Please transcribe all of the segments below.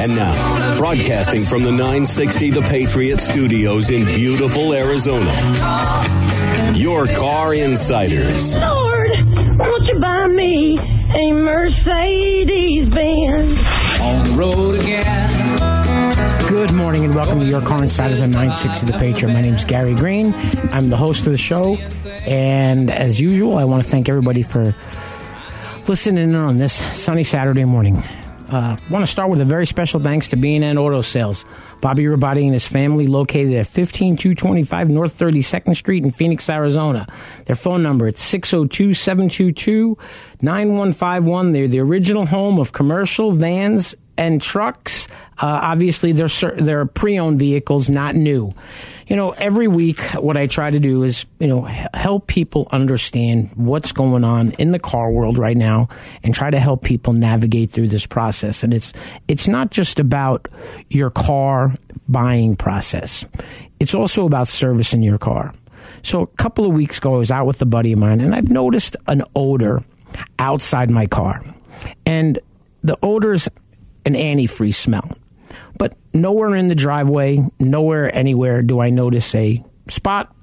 And now, broadcasting from the 960 The Patriot Studios in beautiful Arizona, your car insiders. Lord, won't you buy me a Mercedes Benz? On the road again. Good morning and welcome to your car insiders on 960 The Patriot. My name is Gary Green. I'm the host of the show. And as usual, I want to thank everybody for listening in on this sunny Saturday morning. Uh, want to start with a very special thanks to B&N Auto Sales. Bobby Rabati and his family located at 15225 North 32nd Street in Phoenix, Arizona. Their phone number it's 602-722-9151. They're the original home of commercial vans and trucks. Uh, obviously, they're they're pre-owned vehicles, not new. You know, every week, what I try to do is, you know, help people understand what's going on in the car world right now, and try to help people navigate through this process. And it's it's not just about your car buying process; it's also about servicing your car. So a couple of weeks ago, I was out with a buddy of mine, and I've noticed an odor outside my car, and the odor's an antifreeze smell. But nowhere in the driveway, nowhere anywhere do I notice a spot.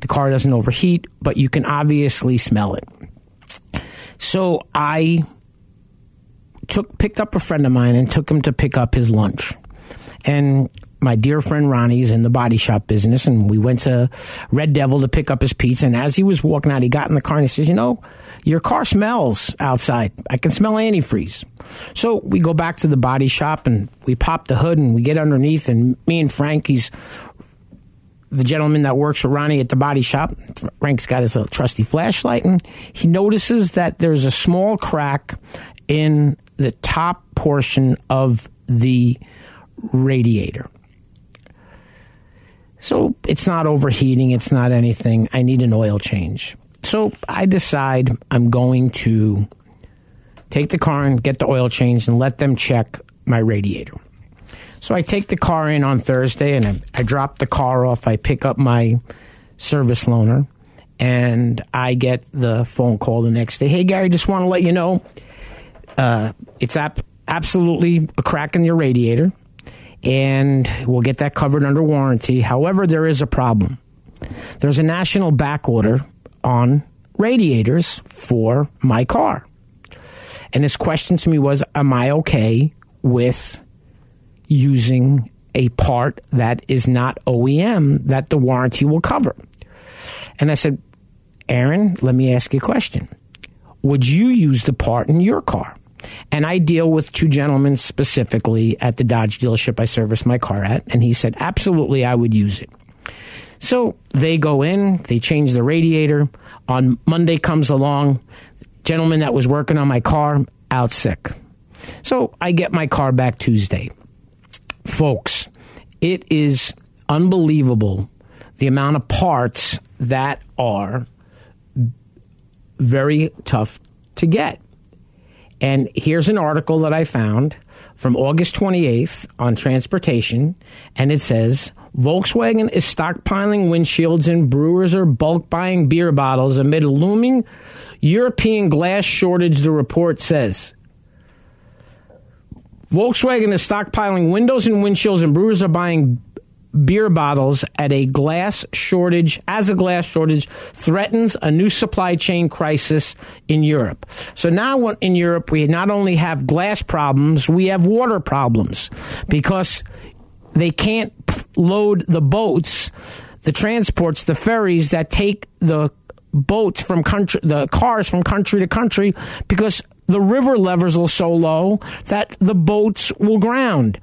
The car doesn't overheat, but you can obviously smell it. So I took picked up a friend of mine and took him to pick up his lunch. And my dear friend Ronnie's in the body shop business, and we went to Red Devil to pick up his pizza. And as he was walking out, he got in the car and he says, "You know, your car smells outside. I can smell antifreeze." So we go back to the body shop and we pop the hood and we get underneath. And me and Frank, he's the gentleman that works for Ronnie at the body shop. Frank's got his trusty flashlight, and he notices that there's a small crack in the top portion of the radiator. So it's not overheating, it's not anything. I need an oil change. So I decide I'm going to take the car and get the oil changed and let them check my radiator. So I take the car in on Thursday and I, I drop the car off. I pick up my service loaner and I get the phone call the next day. Hey, Gary, just want to let you know uh, it's ap- absolutely a crack in your radiator and we'll get that covered under warranty. However, there is a problem. There's a national back order on radiators for my car. And his question to me was, Am I okay with using a part that is not OEM that the warranty will cover? And I said, Aaron, let me ask you a question. Would you use the part in your car? And I deal with two gentlemen specifically at the Dodge dealership I service my car at. And he said, absolutely, I would use it. So they go in, they change the radiator. On Monday comes along, gentleman that was working on my car out sick. So I get my car back Tuesday. Folks, it is unbelievable the amount of parts that are very tough to get. And here's an article that I found from August 28th on transportation, and it says Volkswagen is stockpiling windshields and brewers are bulk buying beer bottles amid a looming European glass shortage, the report says. Volkswagen is stockpiling windows and windshields, and brewers are buying beer bottles at a glass shortage as a glass shortage threatens a new supply chain crisis in Europe. So now in Europe we not only have glass problems, we have water problems because they can't load the boats, the transports, the ferries that take the boats from country the cars from country to country because the river levels are so low that the boats will ground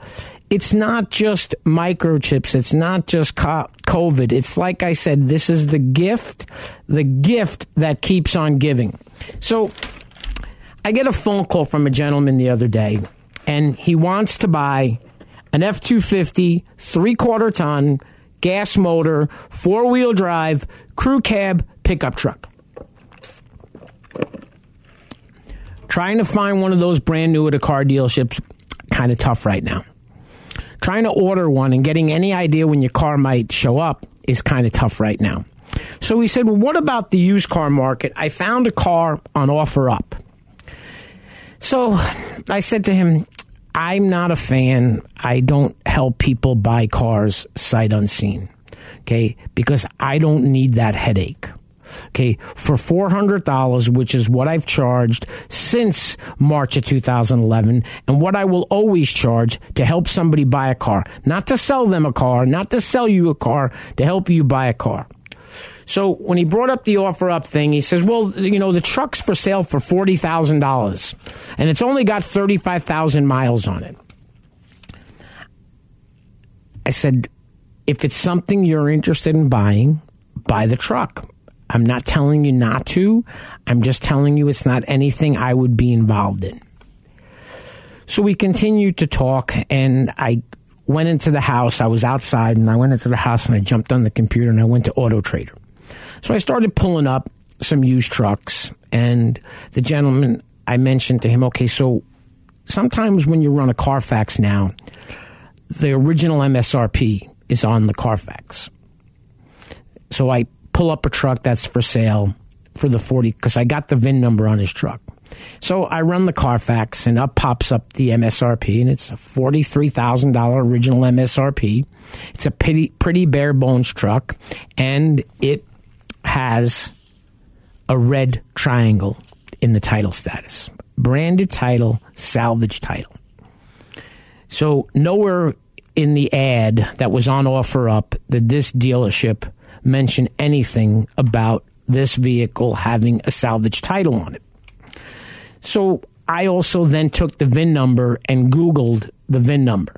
it's not just microchips. It's not just COVID. It's like I said, this is the gift, the gift that keeps on giving. So I get a phone call from a gentleman the other day, and he wants to buy an F 250, three quarter ton, gas motor, four wheel drive, crew cab pickup truck. Trying to find one of those brand new at a car dealership's kind of tough right now. Trying to order one and getting any idea when your car might show up is kind of tough right now. So he said, Well, what about the used car market? I found a car on OfferUp. So I said to him, I'm not a fan. I don't help people buy cars sight unseen. Okay. Because I don't need that headache. Okay. For $400, which is what I've charged since March of 2011 and what I will always charge to help somebody buy a car, not to sell them a car, not to sell you a car, to help you buy a car. So when he brought up the OfferUp thing, he says, "Well, you know, the truck's for sale for forty thousand dollars, and it's only got thirty five thousand miles on it." I said, "If it's something you're interested in buying, buy the truck. I'm not telling you not to. I'm just telling you it's not anything I would be involved in." So we continued to talk, and I went into the house. I was outside, and I went into the house, and I jumped on the computer, and I went to Auto Trader. So I started pulling up some used trucks, and the gentleman I mentioned to him, okay, so sometimes when you run a Carfax now, the original MSRP is on the Carfax. So I pull up a truck that's for sale for the 40 because I got the VIN number on his truck. So I run the Carfax and up pops up the MSRP and it's a $43,000 original MSRP. It's a pretty, pretty bare bones truck and it has a red triangle in the title status. Branded title, salvage title. So nowhere in the ad that was on OfferUp did this dealership mention anything about this vehicle having a salvage title on it. So I also then took the VIN number and Googled the VIN number.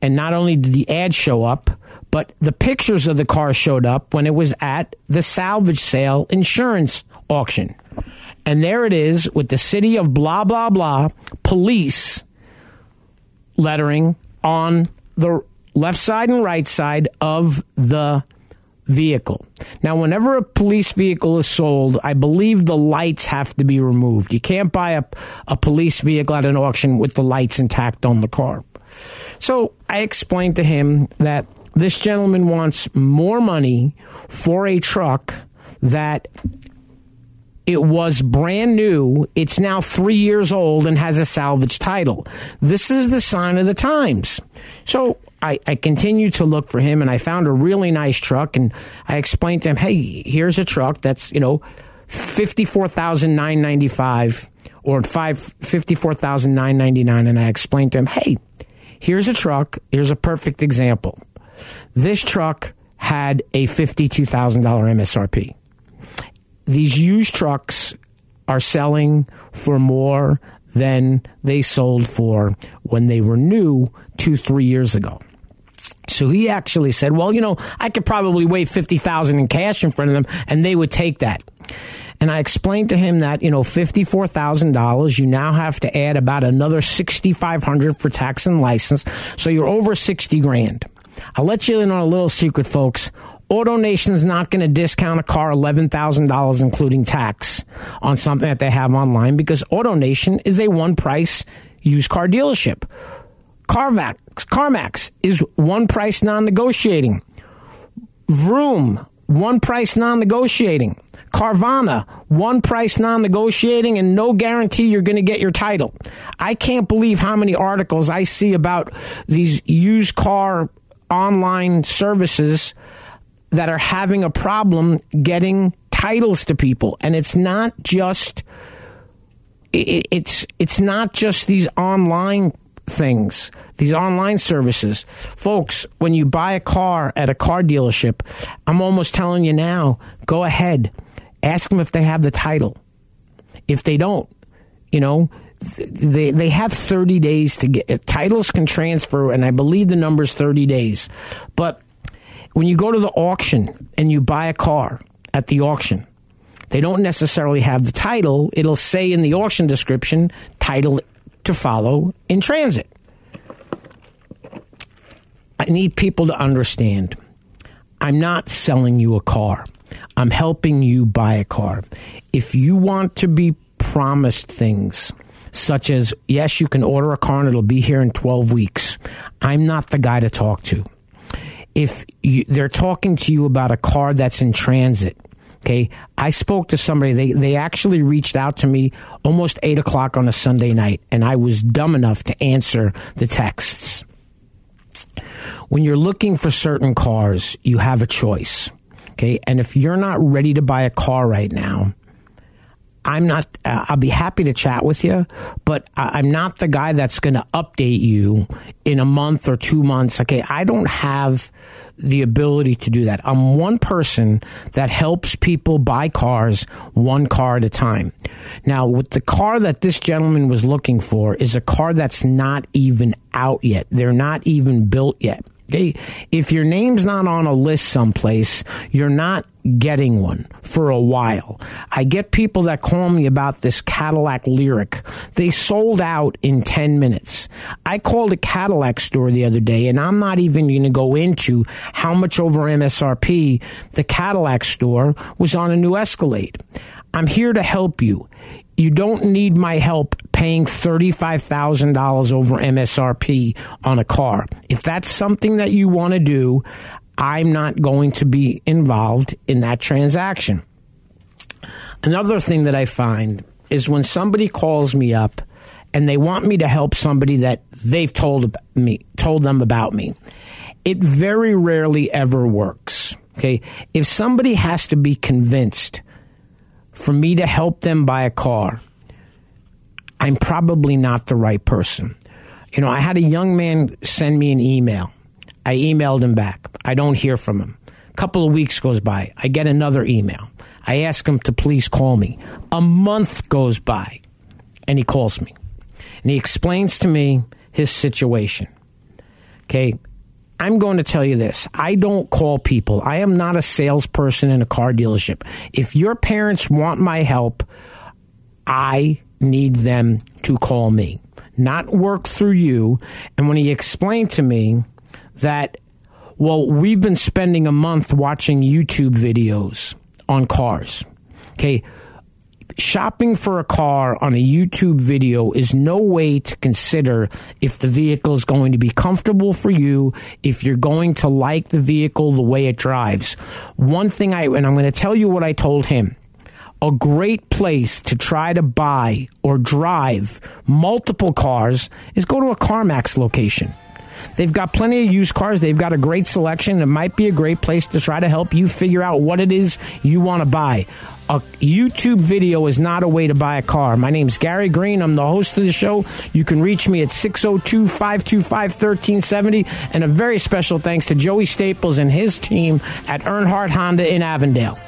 And not only did the ad show up, but the pictures of the car showed up when it was at the salvage sale insurance auction. And there it is with the city of blah, blah, blah, police lettering on the left side and right side of the vehicle. Now, whenever a police vehicle is sold, I believe the lights have to be removed. You can't buy a, a police vehicle at an auction with the lights intact on the car. So I explained to him that this gentleman wants more money for a truck that it was brand new. It's now three years old and has a salvage title. This is the sign of the times. So I, I continued to look for him and I found a really nice truck and I explained to him, hey, here's a truck that's, you know, 54,995 or 5 54,999 and I explained to him, "Hey, here's a truck, here's a perfect example. This truck had a $52,000 MSRP. These used trucks are selling for more than they sold for when they were new 2 3 years ago." So he actually said, "Well, you know, I could probably wave 50,000 in cash in front of them and they would take that." And I explained to him that, you know, $54,000, you now have to add about another 6,500 for tax and license. So you're over 60 grand. I'll let you in on a little secret, folks. Auto AutoNation's not going to discount a car $11,000 including tax on something that they have online because AutoNation is a one price used car dealership. Carvax, CarMax is one price non negotiating. Vroom, one price non negotiating. Carvana, one price non negotiating and no guarantee you're going to get your title. I can't believe how many articles I see about these used car online services that are having a problem getting titles to people. And it's not just it's it's not just these online things, these online services. Folks, when you buy a car at a car dealership, I'm almost telling you now, go ahead Ask them if they have the title. If they don't, you know, they they have 30 days to get titles can transfer and I believe the number's 30 days. But when you go to the auction and you buy a car at the auction, they don't necessarily have the title. It'll say in the auction description, title to follow in transit. I need people to understand I'm not selling you a car. I'm helping you buy a car. If you want to be promised things, such as, yes, you can order a car and it'll be here in 12 weeks, I'm not the guy to talk to. If you, they're talking to you about a car that's in transit, Okay. I spoke to somebody. They, they actually reached out to me almost eight o'clock on a Sunday night, and I was dumb enough to answer the texts. When you're looking for certain cars, you have a choice. Okay. And if you're not ready to buy a car right now, I'm not, uh, I'll be happy to chat with you, but I, I'm not the guy that's going to update you in a month or two months. Okay. I don't have the ability to do that. I'm one person that helps people buy cars one car at a time. Now, with the car that this gentleman was looking for is a car that's not even out yet. They're not even built yet. If your name's not on a list someplace, you're not getting one for a while. I get people that call me about this Cadillac Lyriq. They sold out in 10 minutes. I called a Cadillac store the other day and I'm not even going to go into how much over MSRP the Cadillac store was on a new Escalade. I'm here to help you. You don't need my help paying $35,000 over MSRP on a car. If that's something that you want to do, I'm not going to be involved in that transaction. Another thing that I find is when somebody calls me up and they want me to help somebody that they've told me told them about me. It very rarely ever works. Okay? If somebody has to be convinced for me to help them buy a car, I'm probably not the right person. You know, I had a young man send me an email. I emailed him back. I don't hear from him. A couple of weeks goes by. I get another email. I ask him to please call me. A month goes by and he calls me. And he explains to me his situation. Okay. I'm going to tell you this. I don't call people. I am not a salesperson in a car dealership. If your parents want my help, I need them to call me, not work through you. And when he explained to me that, well, we've been spending a month watching YouTube videos on cars. Okay shopping for a car on a YouTube video is no way to consider if the vehicle is going to be comfortable for you, if you're going to like the vehicle the way it drives. One thing I, and I'm going to tell you what I told him. A great place to try to buy or drive multiple cars is go to a CarMax location. They've got plenty of used cars. They've got a great selection. It might be a great place to try to help you figure out what it is you want to buy a YouTube video is not a way to buy a car. My name's Gary Green. I'm the host of the show. You can reach me at 602 525 1370. And a very special thanks to Joey Staples and his team at Earnhardt Honda in Avondale.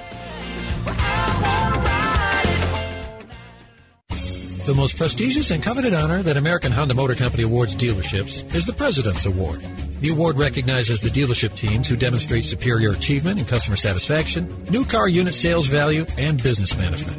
The most prestigious and coveted honor that American Honda Motor Company awards dealerships is the President's Award. The award recognizes the dealership teams who demonstrate superior achievement in customer satisfaction, new car unit sales value, and business management.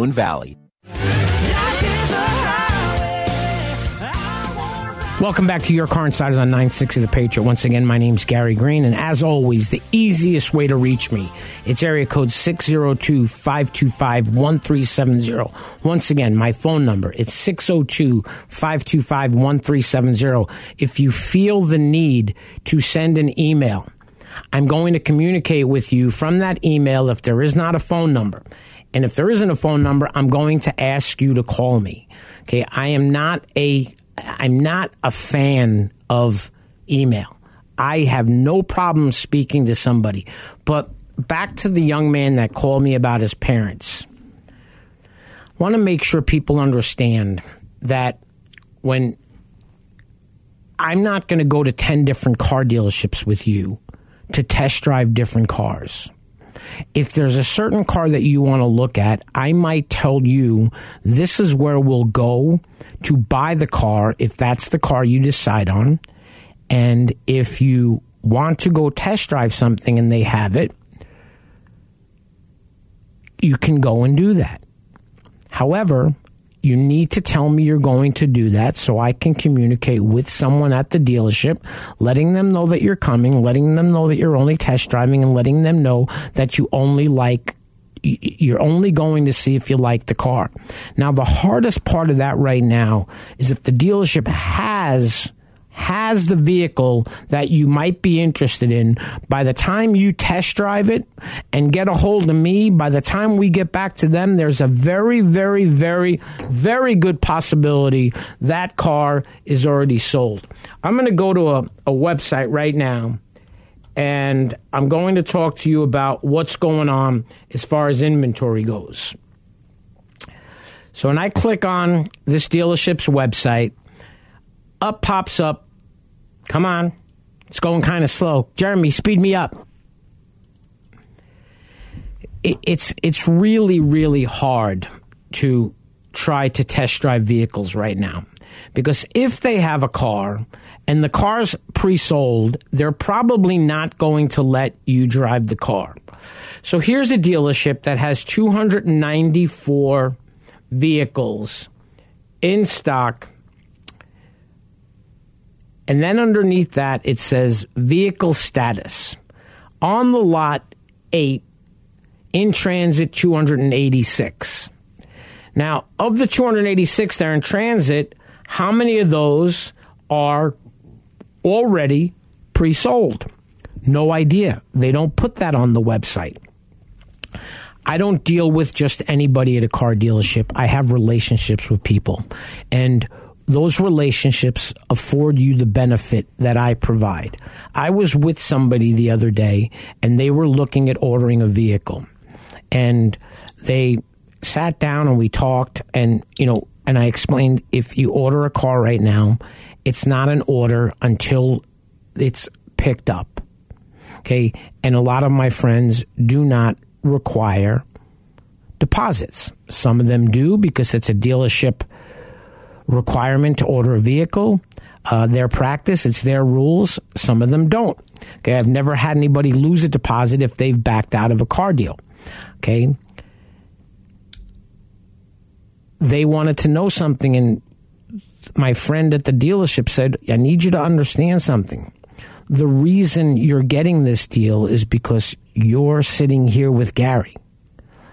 Valley. Welcome back to Your Car Insiders on 960 The Patriot. Once again, my name's Gary Green, and as always, the easiest way to reach me, it's area code 602-525-1370. Once again, my phone number, it's 602-525-1370. If you feel the need to send an email, I'm going to communicate with you from that email if there is not a phone number. And if there isn't a phone number, I'm going to ask you to call me. Okay, I am not a I'm not a fan of email. I have no problem speaking to somebody. But back to the young man that called me about his parents. I want to make sure people understand that when I'm not going to go to 10 different car dealerships with you to test drive different cars. If there's a certain car that you want to look at, I might tell you this is where we'll go to buy the car if that's the car you decide on. And if you want to go test drive something and they have it, you can go and do that. However, you need to tell me you're going to do that so I can communicate with someone at the dealership, letting them know that you're coming, letting them know that you're only test driving, and letting them know that you only like you're only going to see if you like the car. Now, the hardest part of that right now is if the dealership has has the vehicle that you might be interested in, by the time you test drive it and get a hold of me, by the time we get back to them, there's a very, very, very, very good possibility that car is already sold. I'm going to go to a, a website right now and I'm going to talk to you about what's going on as far as inventory goes. So when I click on this dealership's website, up pops up. Come on. It's going kind of slow. Jeremy, speed me up. It, it's it's really really hard to try to test drive vehicles right now because if they have a car and the car's pre-sold, they're probably not going to let you drive the car. So here's a dealership that has 294 vehicles in stock and then underneath that, it says vehicle status. On the lot, eight, in transit, 286. Now, of the 286 that are in transit, how many of those are already pre sold? No idea. They don't put that on the website. I don't deal with just anybody at a car dealership. I have relationships with people. And those relationships afford you the benefit that I provide. I was with somebody the other day and they were looking at ordering a vehicle and they sat down and we talked and, you know, and I explained if you order a car right now, it's not an order until it's picked up. Okay. And a lot of my friends do not require deposits. Some of them do because it's a dealership requirement to order a vehicle. Uh, their practice, it's their rules. Some of them don't. Okay, I've never had anybody lose a deposit if they've backed out of a car deal. Okay, they wanted to know something, and my friend at the dealership said, I need you to understand something. The reason you're getting this deal is because you're sitting here with Gary.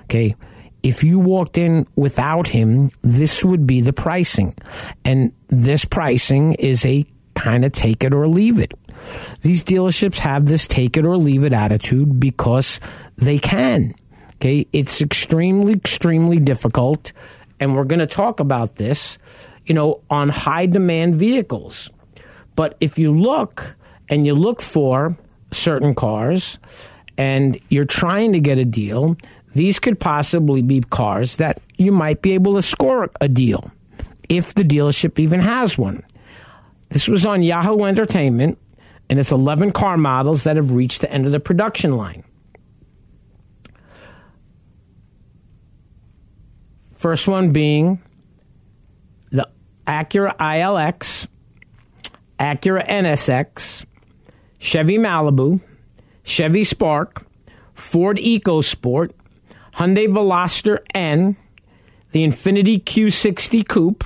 Okay, if you walked in without him, this would be the pricing. And this pricing is a kind of take it or leave it. These dealerships have this take it or leave it attitude because they can. Okay. It's extremely, extremely difficult. And we're going to talk about this, you know, on high demand vehicles. But if you look and you look for certain cars and you're trying to get a deal, these could possibly be cars that you might be able to score a deal if the dealership even has one. This was on Yahoo Entertainment, and it's 11 car models that have reached the end of the production line. First one being the Acura ILX, Acura NSX, Chevy Malibu, Chevy Spark, Ford EcoSport, Hyundai Veloster N, the Infiniti Q60 Coupe,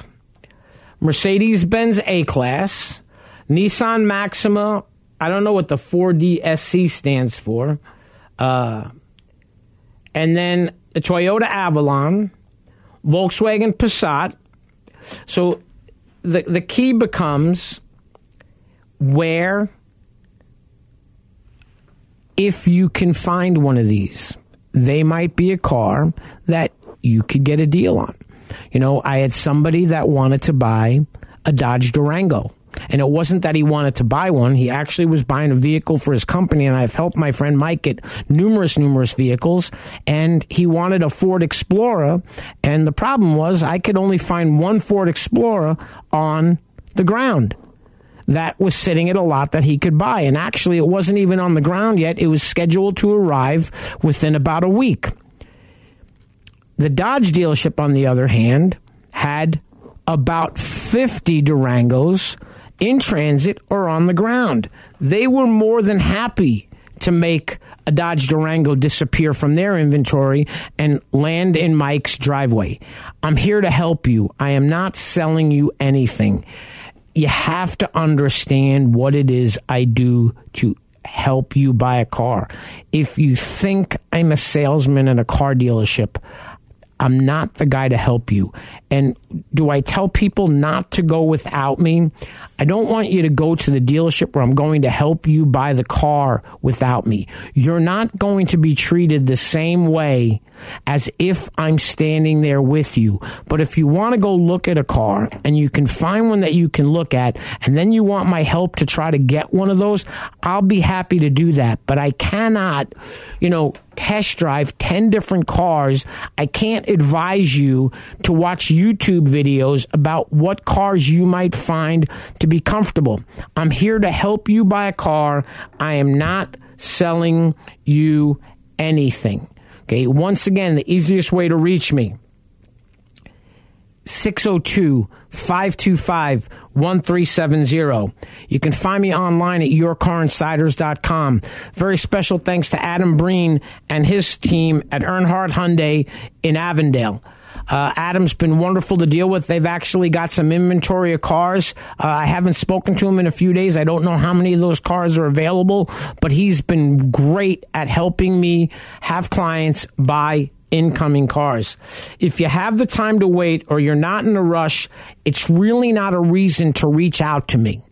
Mercedes Benz A Class, Nissan Maxima. I don't know what the 4DSC stands for. Uh, and then the Toyota Avalon, Volkswagen Passat. So the the key becomes where if you can find one of these, they might be a car that you could get a deal on. You know, I had somebody that wanted to buy a Dodge Durango. And it wasn't that he wanted to buy one. He actually was buying a vehicle for his company, and I've helped my friend Mike get numerous, numerous vehicles. And he wanted a Ford Explorer. And the problem was, I could only find one Ford Explorer on the ground that was sitting at a lot that he could buy. And actually, it wasn't even on the ground yet. It was scheduled to arrive within about a week. The Dodge dealership, on the other hand, had about 50 Durangos in transit or on the ground. They were more than happy to make a Dodge Durango disappear from their inventory and land in Mike's driveway. I'm here to help you. I am not selling you anything. You have to understand what it is I do to help you buy a car. If you think I'm a salesman in a car dealership, I'm not the guy to help you. And do I tell people not to go without me? I don't want you to go to the dealership where I'm going to help you buy the car without me. You're not going to be treated the same way as if I'm standing there with you. But if you want to go look at a car and you can find one that you can look at, and then you want my help to try to get one of those, I'll be happy to do that. But I cannot, you know, test drive 10 different cars. I can't advise you to watch YouTube videos about what cars you might find to be comfortable. I'm here to help you buy a car. I am not selling you anything. Okay, once again, the easiest way to reach me 602 525 1370. You can find me online at yourcarinsiders.com. Very special thanks to Adam Breen and his team at Earnhardt Hyundai in Avondale. Uh, Adam's been wonderful to deal with. They've actually got some inventory of cars. Uh, I haven't spoken to him in a few days. I don't know how many of those cars are available, but he's been great at helping me have clients buy incoming cars. If you have the time to wait or you're not in a rush, it's really not a reason to reach out to me.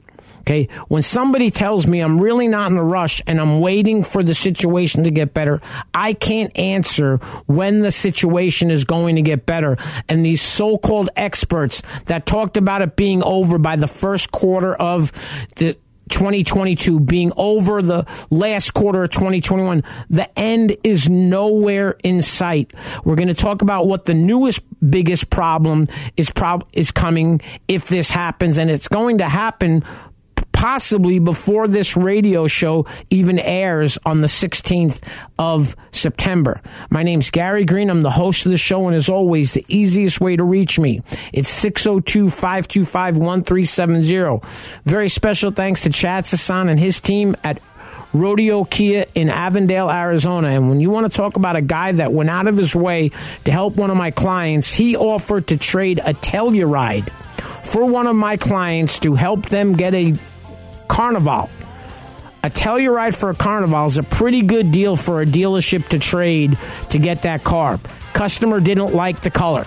Okay. When somebody tells me I'm really not in a rush and I'm waiting for the situation to get better, I can't answer when the situation is going to get better. And these so-called experts that talked about it being over by the first quarter of the 2022 being over the last quarter of 2021. The end is nowhere in sight. We're going to talk about what the newest biggest problem is prob- is coming if this happens and it's going to happen possibly before this radio show even airs on the 16th of September. My name's Gary Green. I'm the host of the show, and as always, the easiest way to reach me, it's 602 525 1370. Very special thanks to Chad Sasan and his team at Rodeo Kia in Avondale, Arizona. And when you want to talk about a guy that went out of his way to help one of my clients, he offered to trade a Telluride for one of my clients to help them get a Carnival. A Telluride for a Carnival is a pretty good deal for a dealership to trade to get that car. Customer didn't like the color.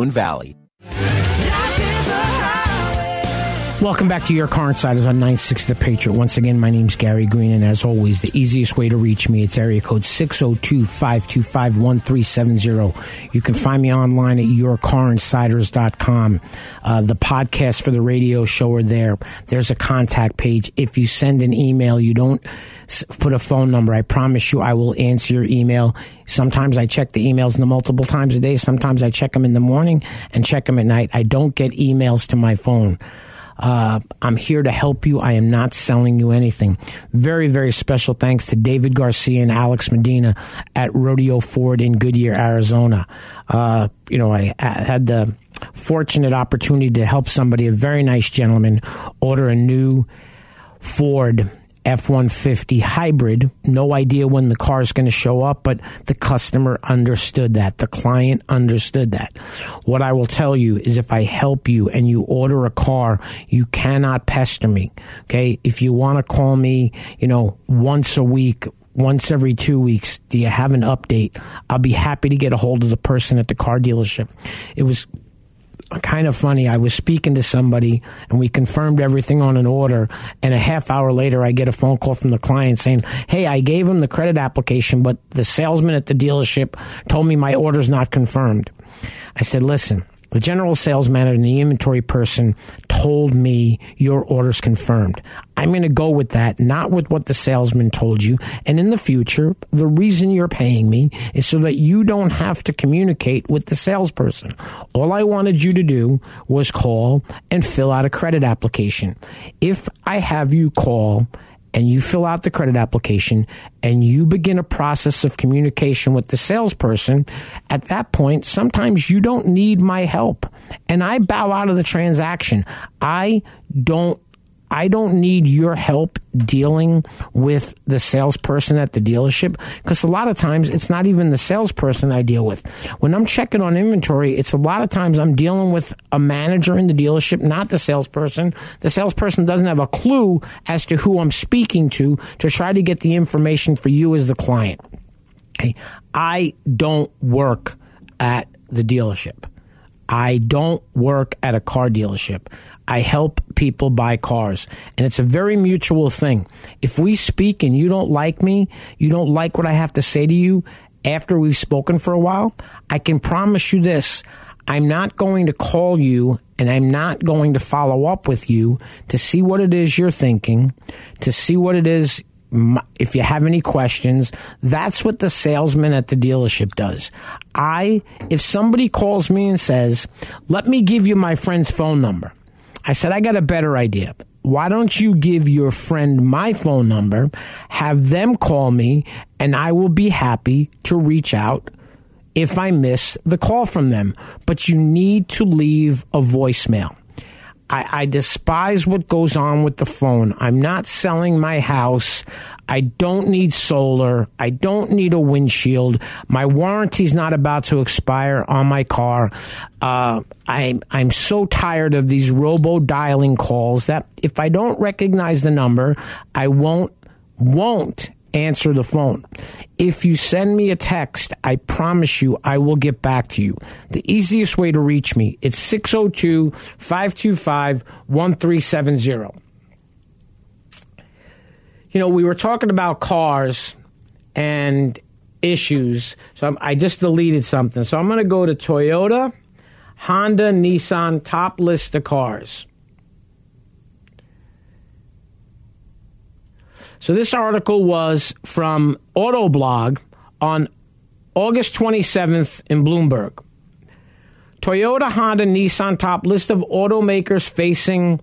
Valley. Welcome back to Your Car Insiders on 960 The Patriot. Once again, my name's Gary Green, and as always, the easiest way to reach me, it's area code 602-525-1370. You can find me online at yourcarinsiders.com. Uh, the podcast for the radio show are there. There's a contact page. If you send an email, you don't put a phone number. I promise you I will answer your email. Sometimes I check the emails multiple times a day. Sometimes I check them in the morning and check them at night. I don't get emails to my phone. Uh, I'm here to help you. I am not selling you anything. Very, very special thanks to David Garcia and Alex Medina at Rodeo Ford in Goodyear, Arizona. Uh, you know, I, I had the fortunate opportunity to help somebody, a very nice gentleman, order a new Ford F 150 hybrid. No idea when the car is going to show up, but the customer understood that. The client understood that. What I will tell you is if I help you and you order a car, you cannot pester me. Okay. If you want to call me, you know, once a week, once every two weeks, do you have an update? I'll be happy to get a hold of the person at the car dealership. It was kind of funny. I was speaking to somebody and we confirmed everything on an order. And a half hour later, I get a phone call from the client saying, Hey, I gave him the credit application, but the salesman at the dealership told me my order's not confirmed. I said, Listen, the general sales manager and the inventory person told me your order's confirmed. I'm going to go with that, not with what the salesman told you. And in the future, the reason you're paying me is so that you don't have to communicate with the salesperson. All I wanted you to do was call and fill out a credit application. If I have you call and you fill out the credit application and you begin a process of communication with the salesperson, at that point, sometimes you don't need my help. And I bow out of the transaction. I don't I don't need your help dealing with the salesperson at the dealership because a lot of times it's not even the salesperson I deal with. When I'm checking on inventory, it's a lot of times I'm dealing with a manager in the dealership, not the salesperson. The salesperson doesn't have a clue as to who I'm speaking to to try to get the information for you as the client. Okay. I don't work at the dealership. I don't work at a car dealership. I help people buy cars. And it's a very mutual thing. If we speak and you don't like me, you don't like what I have to say to you after we've spoken for a while, I can promise you this. I'm not going to call you and I'm not going to follow up with you to see what it is you're thinking, to see what it is if you have any questions, that's what the salesman at the dealership does. I, if somebody calls me and says, let me give you my friend's phone number. I said, I got a better idea. Why don't you give your friend my phone number, have them call me, and I will be happy to reach out if I miss the call from them. But you need to leave a voicemail. I, I, despise what goes on with the phone. I'm not selling my house. I don't need solar. I don't need a windshield. My warranty's not about to expire on my car. Uh, I'm I'm so tired of these robo dialing calls that if I don't recognize the number, I won't won't answer the phone. If you send me a text, I promise you I will get back to you. The easiest way to reach me, it's 602 525 1370. You know, we were talking about cars and issues, so I'm, i just deleted something. So I'm going to go to Toyota, Honda, Nissan, top list of cars. So this article was from Autoblog on August 27th in Bloomberg. Toyota, Honda, Nissan top list of automakers facing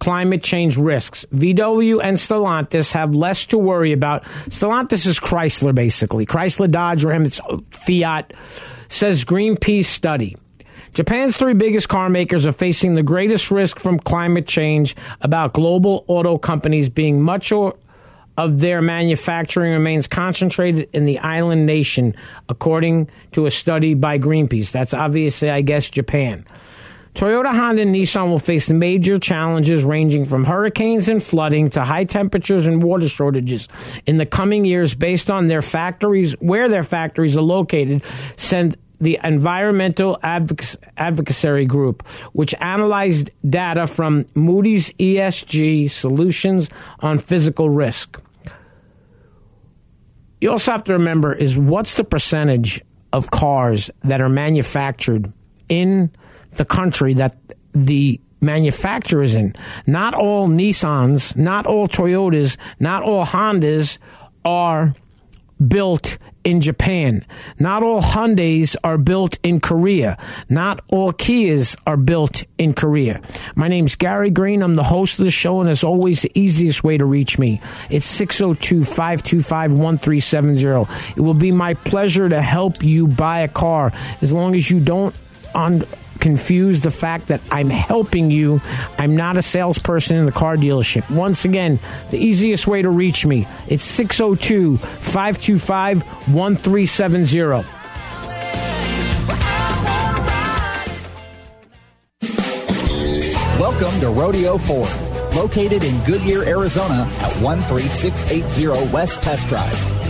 climate change risks. VW and Stellantis have less to worry about. Stellantis is Chrysler, basically. Chrysler, Dodge, Ram, it's Fiat, says Greenpeace study. Japan's three biggest car makers are facing the greatest risk from climate change about global auto companies being much or of their manufacturing remains concentrated in the island nation, according to a study by Greenpeace. That's obviously, I guess, Japan. Toyota, Honda, and Nissan will face major challenges ranging from hurricanes and flooding to high temperatures and water shortages in the coming years based on their factories, where their factories are located, said the Environmental Advocacy Group, which analyzed data from Moody's ESG solutions on physical risk. You also have to remember is what's the percentage of cars that are manufactured in the country that the manufacturers in. Not all Nissans, not all Toyotas, not all Hondas are built in Japan. Not all Hyundais are built in Korea. Not all Kias are built in Korea. My name's Gary Green. I'm the host of the show, and as always, the easiest way to reach me, it's 602 525 1370. It will be my pleasure to help you buy a car as long as you don't on confuse the fact that I'm helping you. I'm not a salesperson in the car dealership. Once again, the easiest way to reach me, it's 602 525 1370. Welcome to Rodeo Ford, located in Goodyear, Arizona at 13680 West Test Drive.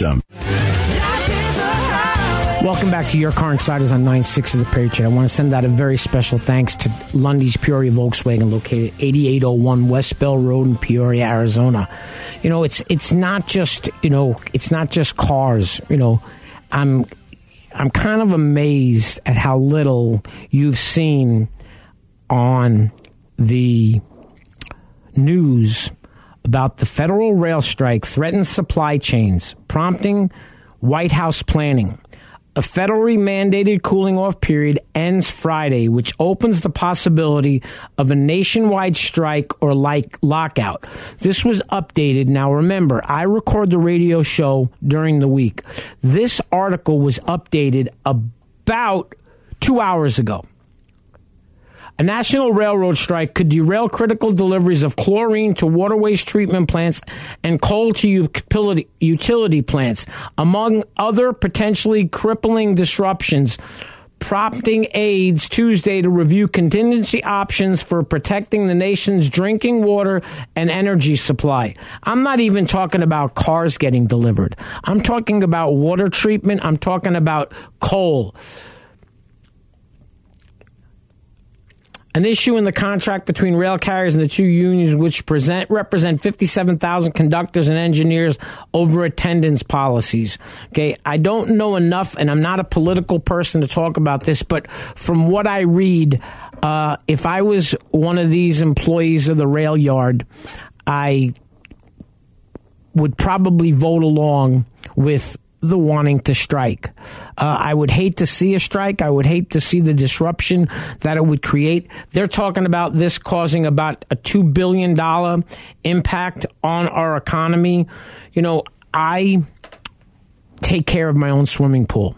system. Welcome back to Your Car Insiders on nine six of The Patriot. I want to send out a very special thanks to Lunde's Peoria Volkswagen, located 8801 West Bell Road in Peoria, Arizona. You know, it's it's not just you know it's not just cars. You know, I'm I'm kind of amazed at how little you've seen on the news about the federal rail strike threatens supply chains, prompting White House planning. A federally mandated cooling off period ends Friday, which opens the possibility of a nationwide strike or like lockout. This was updated. Now remember, I record the radio show during the week. This article was updated about two hours ago. A national railroad strike could derail critical deliveries of chlorine to water waste treatment plants and coal to utility, plants, among other potentially crippling disruptions prompting aides Tuesday to review contingency options for protecting the nation's drinking water and energy supply. I'm not even talking about cars getting delivered. I'm talking about water treatment. I'm talking about coal. An issue in the contract between rail carriers and the two unions, which present represent 57,000 conductors and engineers over attendance policies. Okay, I don't know enough, and I'm not a political person to talk about this, but from what I read, uh, if I was one of these employees of the rail yard, I would probably vote along with the wanting to strike. Uh, I would hate to see a strike. I would hate to see the disruption that it would create. They're talking about this causing about a $2 billion impact on our economy. You know, I take care of my own swimming pool.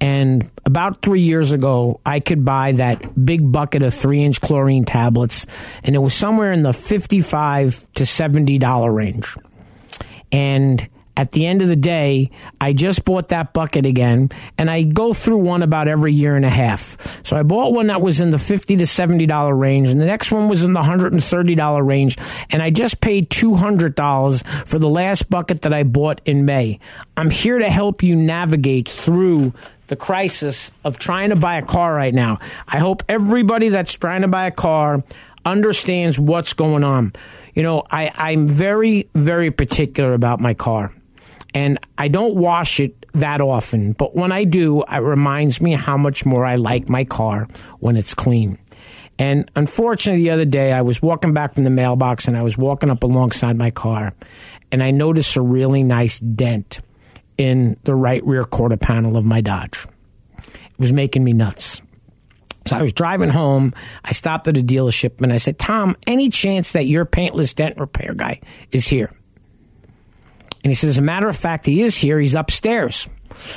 And about three years ago, I could buy that big bucket of three inch chlorine tablets, and it was somewhere in the 55 to $70 range. And at the end of the day, I just bought that bucket again, and I go through one about every year and a half. So I bought one that was in the fifty to seventy dollar range, and the next one was in the hundred and thirty dollar range, and I just paid two hundred dollars for the last bucket that I bought in May. I'm here to help you navigate through the crisis of trying to buy a car right now. I hope everybody that's trying to buy a car understands what's going on. You know, I, I'm very, very particular about my car and I don't wash it that often, but when I do, it reminds me how much more I like my car when it's clean. And unfortunately, the other day, I was walking back from the mailbox and I was walking up alongside my car, and I noticed a really nice dent in the right rear quarter panel of my Dodge. It was making me nuts. So I was driving home. I stopped at a dealership and I said, Tom, any chance that your paintless dent repair guy is here? And he says, as a matter of fact, he is here. He's upstairs.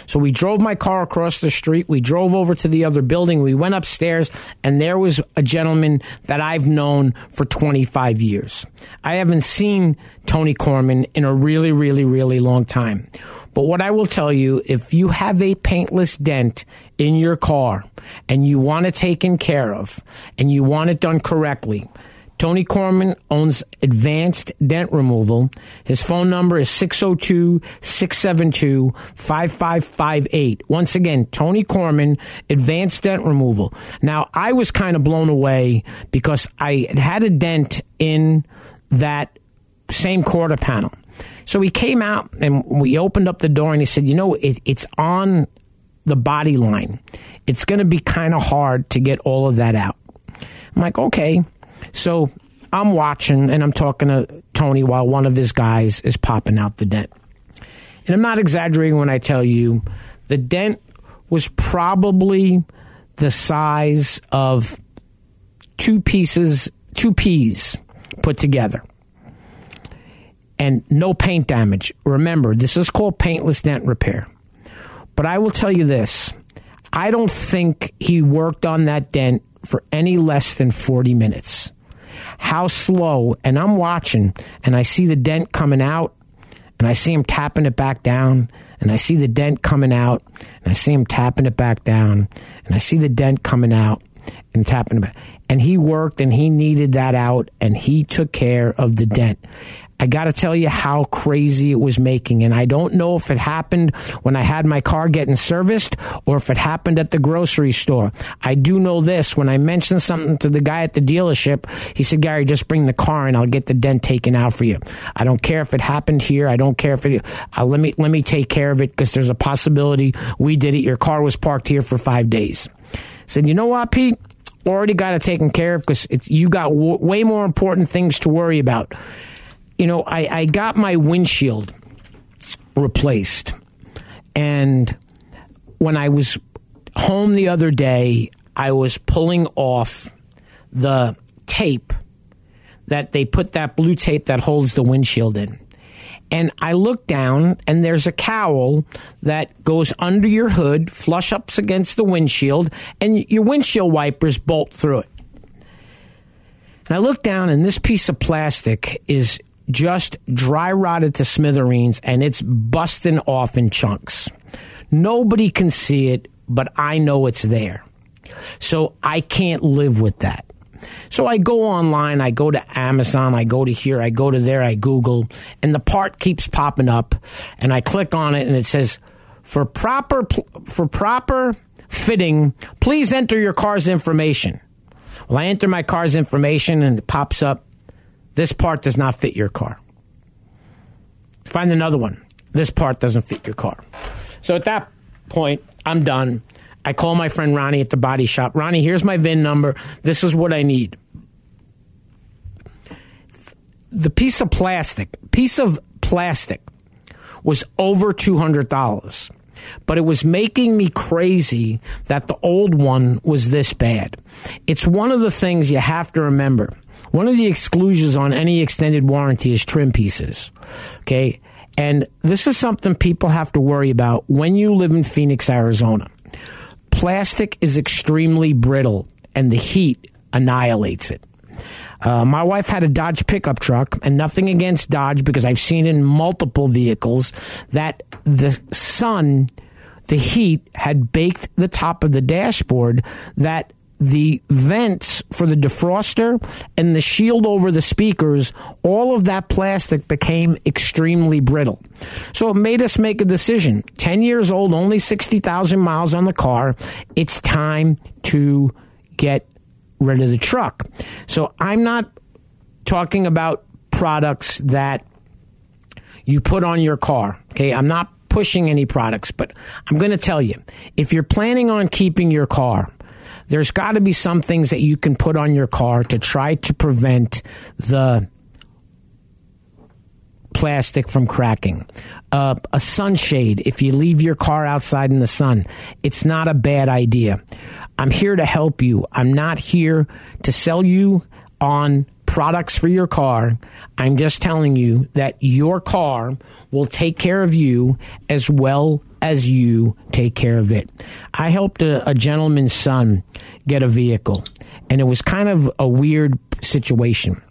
So we drove my car across the street. We drove over to the other building. We went upstairs, and there was a gentleman that I've known for 25 years. I haven't seen Tony Corman in a really, really, really long time. But what I will tell you, if you have a paintless dent in your car and you want it taken care of and you want it done correctly, Tony Corman owns Advanced Dent Removal. His phone number is 602 672 5558. Once again, Tony Corman, Advanced Dent Removal. Now, I was kind of blown away because I had a dent in that same quarter panel. So he came out and we opened up the door and he said, You know, it, it's on the body line. It's going to be kind of hard to get all of that out. I'm like, Okay. So I'm watching and I'm talking to Tony while one of his guys is popping out the dent. And I'm not exaggerating when I tell you the dent was probably the size of two pieces, two peas put together. And no paint damage. Remember, this is called paintless dent repair. But I will tell you this I don't think he worked on that dent for any less than 40 minutes how slow, and I'm watching, and I see the dent coming out, and I see him tapping it back down, and I see the dent coming out, and I see him tapping it back down, and I see the dent coming out and tapping it back. And he worked and he needed that out, and he took care of the dent. I got to tell you how crazy it was making. And I don't know if it happened when I had my car getting serviced or if it happened at the grocery store. I do know this. When I mentioned something to the guy at the dealership, he said, Gary, just bring the car and I'll get the dent taken out for you. I don't care if it happened here. I don't care if it, uh, let me, let me take care of it because there's a possibility we did it. Your car was parked here for five days. I said, you know what, Pete? Already got it taken care of because it's, you got w- way more important things to worry about you know, I, I got my windshield replaced. And when I was home the other day, I was pulling off the tape that they put that blue tape that holds the windshield in. And I look down, and there's a cowl that goes under your hood, flush ups against the windshield, and your windshield wipers bolt through it. And I look down, and this piece of plastic is just dry rotted to smithereens and it's busting off in chunks. Nobody can see it, but I know it's there. So I can't live with that. So I go online, I go to Amazon, I go to here, I go to there, I Google, and the part keeps popping up, and I click on it, and it says, "For proper for proper fitting, please enter your car's information." Well, I enter my car's information, and it pops up this part does not fit your car. Find another one. This part doesn't fit your car. So at that point, I'm done. I call my friend Ronnie at the body shop. Ronnie, here's my VIN number. This is what I need. The piece of plastic, piece of plastic was over $200 but it was making me crazy that the old one was this bad. It's one of the things you have to remember. One of the exclusions on any extended warranty is trim pieces. Okay. And this is something people have to worry about when you live in Phoenix, Arizona. Plastic is extremely brittle and the heat annihilates it. Uh, my wife had a Dodge pickup truck, and nothing against Dodge because I've seen in multiple vehicles that the sun, the heat had baked the top of the dashboard that the vents for the defroster and the shield over the speakers, all of that plastic became extremely brittle. So it made us make a decision. 10 years old, only 60,000 miles on the car. It's time to get rid of the truck. So I'm not talking about products that you put on your car. Okay. I'm not pushing any products, but I'm going to tell you if you're planning on keeping your car, there's got to be some things that you can put on your car to try to prevent the plastic from cracking. Uh, a sunshade, if you leave your car outside in the sun, it's not a bad idea. I'm here to help you. I'm not here to sell you on products for your car. I'm just telling you that your car will take care of you as well as you take care of it. I helped a, a gentleman's son get a vehicle, and it was kind of a weird situation.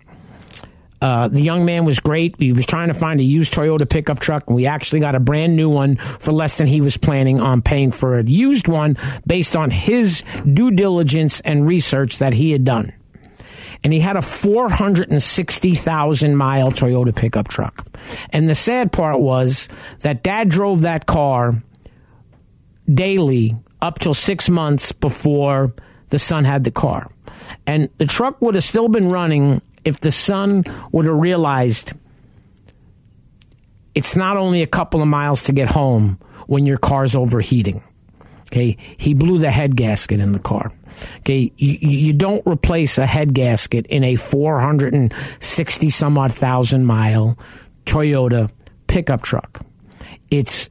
Uh, the young man was great. He was trying to find a used Toyota pickup truck, and we actually got a brand new one for less than he was planning on paying for a used one based on his due diligence and research that he had done. And he had a 460,000 mile Toyota pickup truck. And the sad part was that dad drove that car daily up till six months before the son had the car. And the truck would have still been running if the son would have realized it's not only a couple of miles to get home when your car's overheating. Okay, he blew the head gasket in the car. Okay, you, you don't replace a head gasket in a 460 some odd thousand mile Toyota pickup truck. It's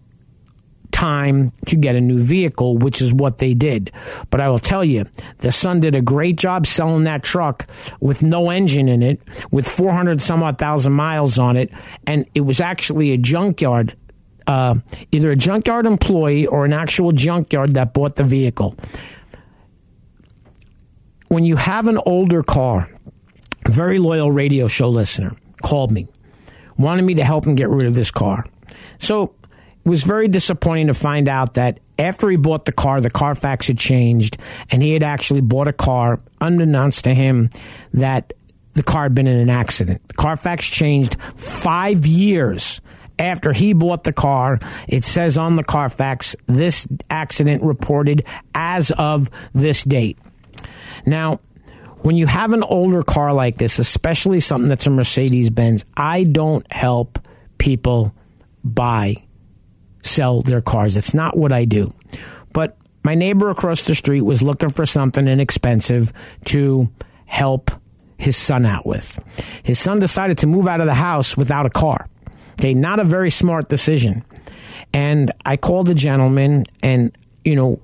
time to get a new vehicle, which is what they did. But I will tell you, the son did a great job selling that truck with no engine in it, with 400 some odd thousand miles on it, and it was actually a junkyard. Uh, either a junkyard employee or an actual junkyard that bought the vehicle. When you have an older car, very loyal radio show listener called me, wanted me to help him get rid of his car. So it was very disappointing to find out that after he bought the car, the Carfax had changed, and he had actually bought a car, unbeknownst to him, that the car had been in an accident. The Carfax changed five years after he bought the car. It says on the Carfax, this accident reported as of this date. Now, when you have an older car like this, especially something that's a Mercedes Benz, I don't help people buy, sell their cars. That's not what I do. But my neighbor across the street was looking for something inexpensive to help his son out with. His son decided to move out of the house without a car. Okay, not a very smart decision. And I called the gentleman, and, you know,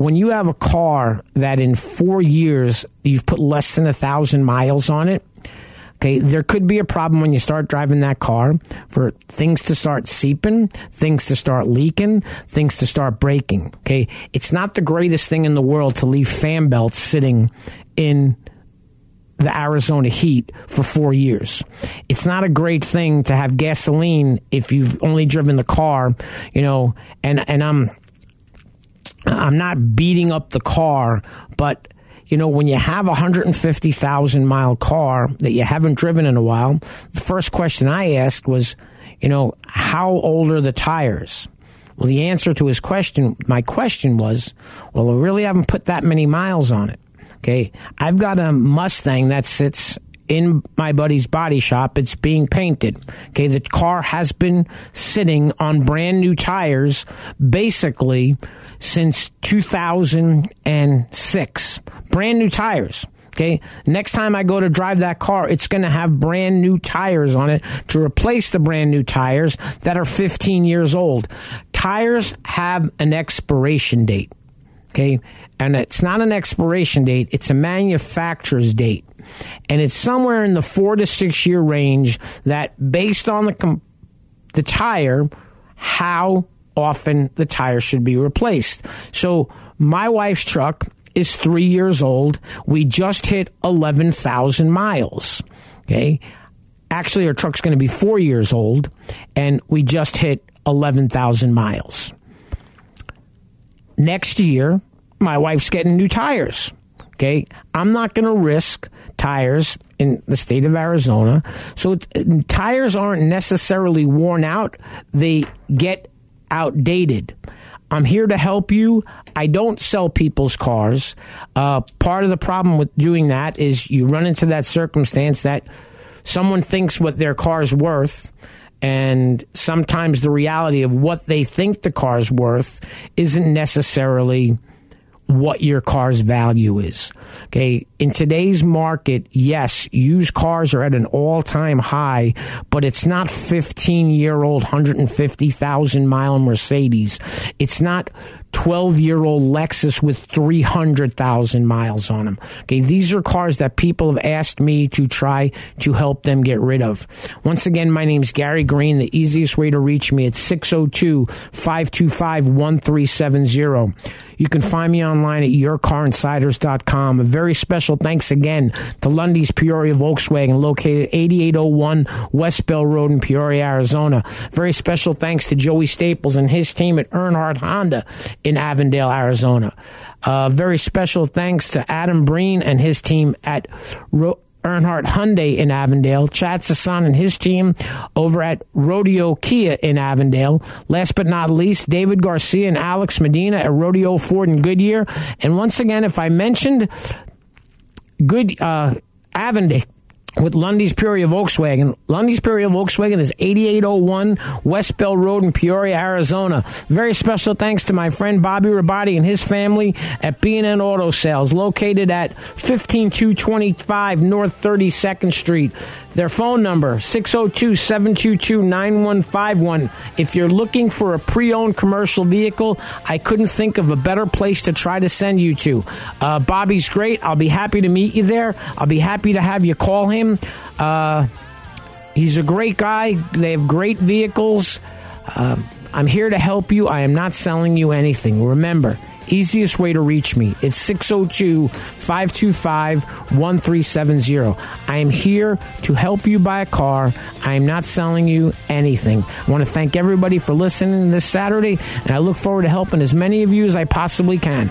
when you have a car that in four years you've put less than a thousand miles on it, okay, there could be a problem when you start driving that car for things to start seeping, things to start leaking, things to start breaking. Okay, it's not the greatest thing in the world to leave fan belts sitting in the Arizona heat for four years. It's not a great thing to have gasoline if you've only driven the car, you know, and, and I'm, I'm not beating up the car, but you know, when you have a 150,000 mile car that you haven't driven in a while, the first question I asked was, you know, how old are the tires? Well, the answer to his question, my question was, well, I really haven't put that many miles on it. Okay. I've got a Mustang that sits in my buddy's body shop. It's being painted. Okay. The car has been sitting on brand new tires basically since 2006. Brand new tires. Okay. Next time I go to drive that car, it's going to have brand new tires on it to replace the brand new tires that are 15 years old. Tires have an expiration date. Okay. And it's not an expiration date, it's a manufacturer's date. And it's somewhere in the four to six year range that based on the, com- the tire, how often the tire should be replaced. So my wife's truck is three years old. We just hit 11,000 miles. Okay. Actually, our truck's going to be four years old, and we just hit 11,000 miles. Next year, my wife's getting new tires. Okay. I'm not going to risk tires in the state of Arizona. So uh, tires aren't necessarily worn out, they get outdated. I'm here to help you. I don't sell people's cars. Uh, part of the problem with doing that is you run into that circumstance that someone thinks what their car's worth and sometimes the reality of what they think the car's worth isn't necessarily what your car's value is. Okay. In today's market, yes, used cars are at an all time high, but it's not 15 year old, 150,000 mile Mercedes. It's not 12 year old Lexus with 300,000 miles on them. Okay, these are cars that people have asked me to try to help them get rid of. Once again, my name is Gary Green. The easiest way to reach me at 602 525 1370. You can find me online at yourcarinsiders.com. A very special thanks again to Lunde's Peoria Volkswagen, located 8801 West Bell Road in Peoria, Arizona. Very special thanks to Joey Staples and his team at Earnhardt Honda in Avondale, Arizona. Uh, very special thanks to Adam Breen and his team at Ro- Earnhardt Hyundai in Avondale, Chad Sasan and his team over at Rodeo Kia in Avondale. Last but not least, David Garcia and Alex Medina at Rodeo Ford in Goodyear. And once again, if I mentioned Good uh, Avondale, with Lunde's Peoria Volkswagen. Lunde's Peoria Volkswagen is 8801 West Bell Road in Peoria, Arizona. Very special thanks to my friend Bobby Rabati and his family at B&N Auto Sales, located at 15225 North 32nd Street. Their phone number, 602-722-9151. If you're looking for a pre-owned commercial vehicle, I couldn't think of a better place to try to send you to. Uh, Bobby's great. I'll be happy to meet you there. I'll be happy to have you call him. Uh, he's a great guy. They have great vehicles. Uh, I'm here to help you. I am not selling you anything. Remember, Easiest way to reach me is 602 525 1370. I am here to help you buy a car. I am not selling you anything. I want to thank everybody for listening this Saturday, and I look forward to helping as many of you as I possibly can.